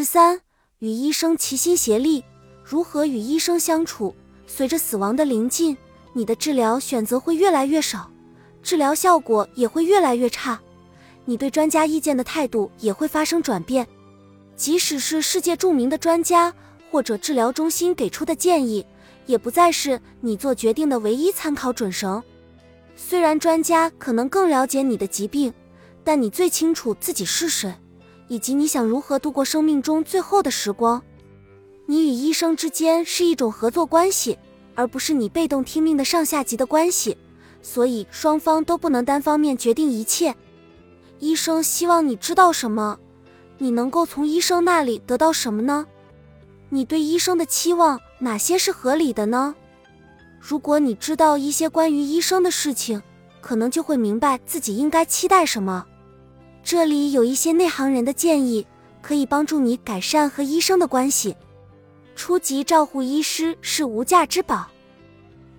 十三，与医生齐心协力，如何与医生相处？随着死亡的临近，你的治疗选择会越来越少，治疗效果也会越来越差，你对专家意见的态度也会发生转变。即使是世界著名的专家或者治疗中心给出的建议，也不再是你做决定的唯一参考准绳。虽然专家可能更了解你的疾病，但你最清楚自己是谁。以及你想如何度过生命中最后的时光？你与医生之间是一种合作关系，而不是你被动听命的上下级的关系，所以双方都不能单方面决定一切。医生希望你知道什么？你能够从医生那里得到什么呢？你对医生的期望哪些是合理的呢？如果你知道一些关于医生的事情，可能就会明白自己应该期待什么。这里有一些内行人的建议，可以帮助你改善和医生的关系。初级照护医师是无价之宝。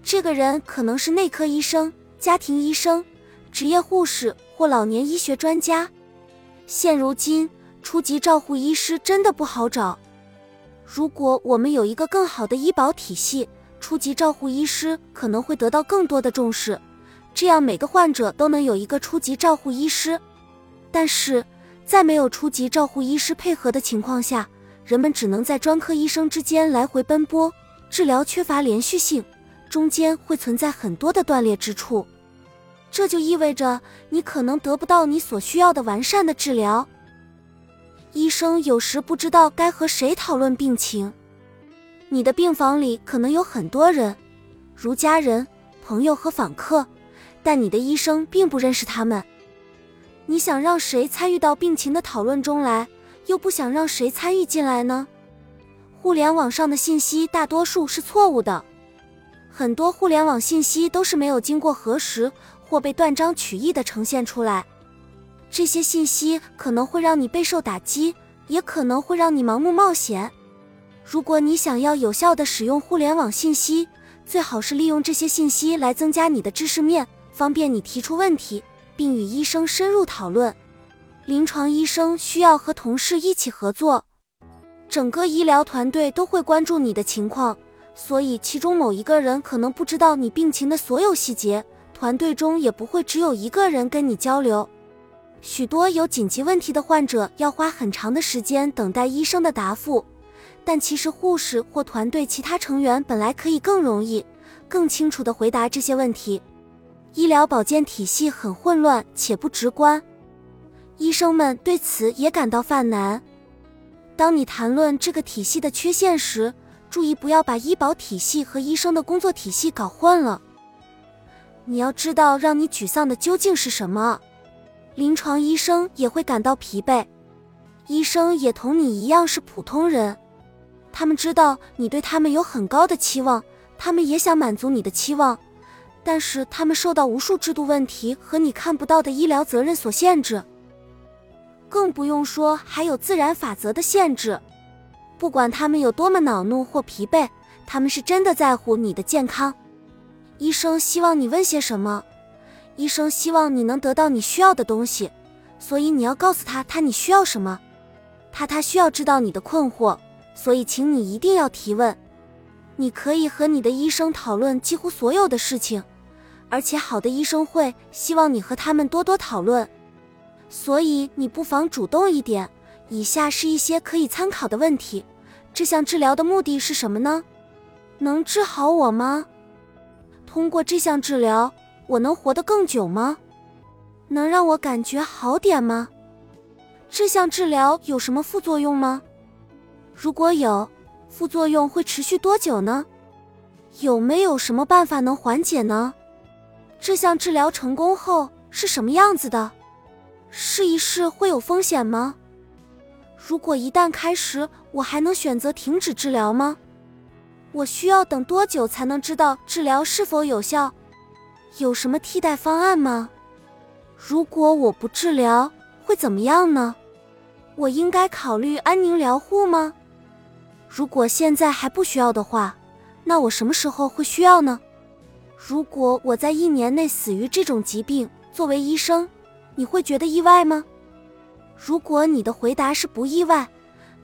这个人可能是内科医生、家庭医生、职业护士或老年医学专家。现如今，初级照护医师真的不好找。如果我们有一个更好的医保体系，初级照护医师可能会得到更多的重视，这样每个患者都能有一个初级照护医师。但是在没有初级照护医师配合的情况下，人们只能在专科医生之间来回奔波，治疗缺乏连续性，中间会存在很多的断裂之处。这就意味着你可能得不到你所需要的完善的治疗。医生有时不知道该和谁讨论病情。你的病房里可能有很多人，如家人、朋友和访客，但你的医生并不认识他们。你想让谁参与到病情的讨论中来，又不想让谁参与进来呢？互联网上的信息大多数是错误的，很多互联网信息都是没有经过核实或被断章取义的呈现出来。这些信息可能会让你备受打击，也可能会让你盲目冒险。如果你想要有效的使用互联网信息，最好是利用这些信息来增加你的知识面，方便你提出问题。并与医生深入讨论。临床医生需要和同事一起合作，整个医疗团队都会关注你的情况，所以其中某一个人可能不知道你病情的所有细节，团队中也不会只有一个人跟你交流。许多有紧急问题的患者要花很长的时间等待医生的答复，但其实护士或团队其他成员本来可以更容易、更清楚地回答这些问题。医疗保健体系很混乱且不直观，医生们对此也感到犯难。当你谈论这个体系的缺陷时，注意不要把医保体系和医生的工作体系搞混了。你要知道，让你沮丧的究竟是什么？临床医生也会感到疲惫，医生也同你一样是普通人，他们知道你对他们有很高的期望，他们也想满足你的期望。但是他们受到无数制度问题和你看不到的医疗责任所限制，更不用说还有自然法则的限制。不管他们有多么恼怒或疲惫，他们是真的在乎你的健康。医生希望你问些什么？医生希望你能得到你需要的东西，所以你要告诉他他你需要什么。他他需要知道你的困惑，所以请你一定要提问。你可以和你的医生讨论几乎所有的事情。而且好的医生会希望你和他们多多讨论，所以你不妨主动一点。以下是一些可以参考的问题：这项治疗的目的是什么呢？能治好我吗？通过这项治疗，我能活得更久吗？能让我感觉好点吗？这项治疗有什么副作用吗？如果有，副作用会持续多久呢？有没有什么办法能缓解呢？这项治疗成功后是什么样子的？试一试会有风险吗？如果一旦开始，我还能选择停止治疗吗？我需要等多久才能知道治疗是否有效？有什么替代方案吗？如果我不治疗会怎么样呢？我应该考虑安宁疗护吗？如果现在还不需要的话，那我什么时候会需要呢？如果我在一年内死于这种疾病，作为医生，你会觉得意外吗？如果你的回答是不意外，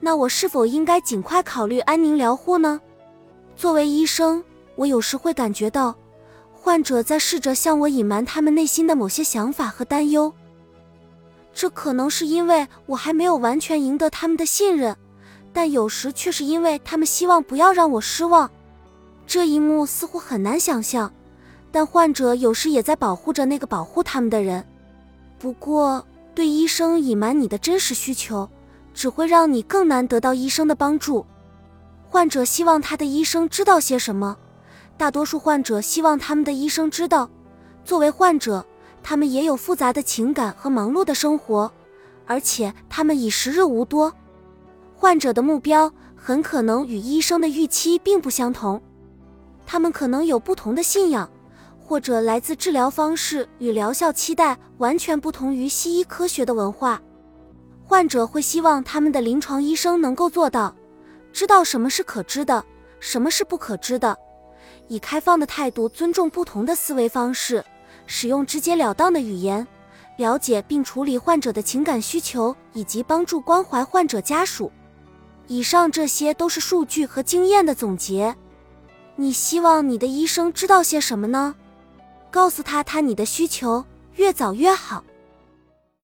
那我是否应该尽快考虑安宁疗护呢？作为医生，我有时会感觉到，患者在试着向我隐瞒他们内心的某些想法和担忧。这可能是因为我还没有完全赢得他们的信任，但有时却是因为他们希望不要让我失望。这一幕似乎很难想象，但患者有时也在保护着那个保护他们的人。不过，对医生隐瞒你的真实需求，只会让你更难得到医生的帮助。患者希望他的医生知道些什么？大多数患者希望他们的医生知道，作为患者。他们也有复杂的情感和忙碌的生活，而且他们已时日无多。患者的目标很可能与医生的预期并不相同，他们可能有不同的信仰，或者来自治疗方式与疗效期待完全不同于西医科学的文化。患者会希望他们的临床医生能够做到，知道什么是可知的，什么是不可知的，以开放的态度尊重不同的思维方式。使用直截了当的语言，了解并处理患者的情感需求，以及帮助关怀患者家属。以上这些都是数据和经验的总结。你希望你的医生知道些什么呢？告诉他他你的需求，越早越好。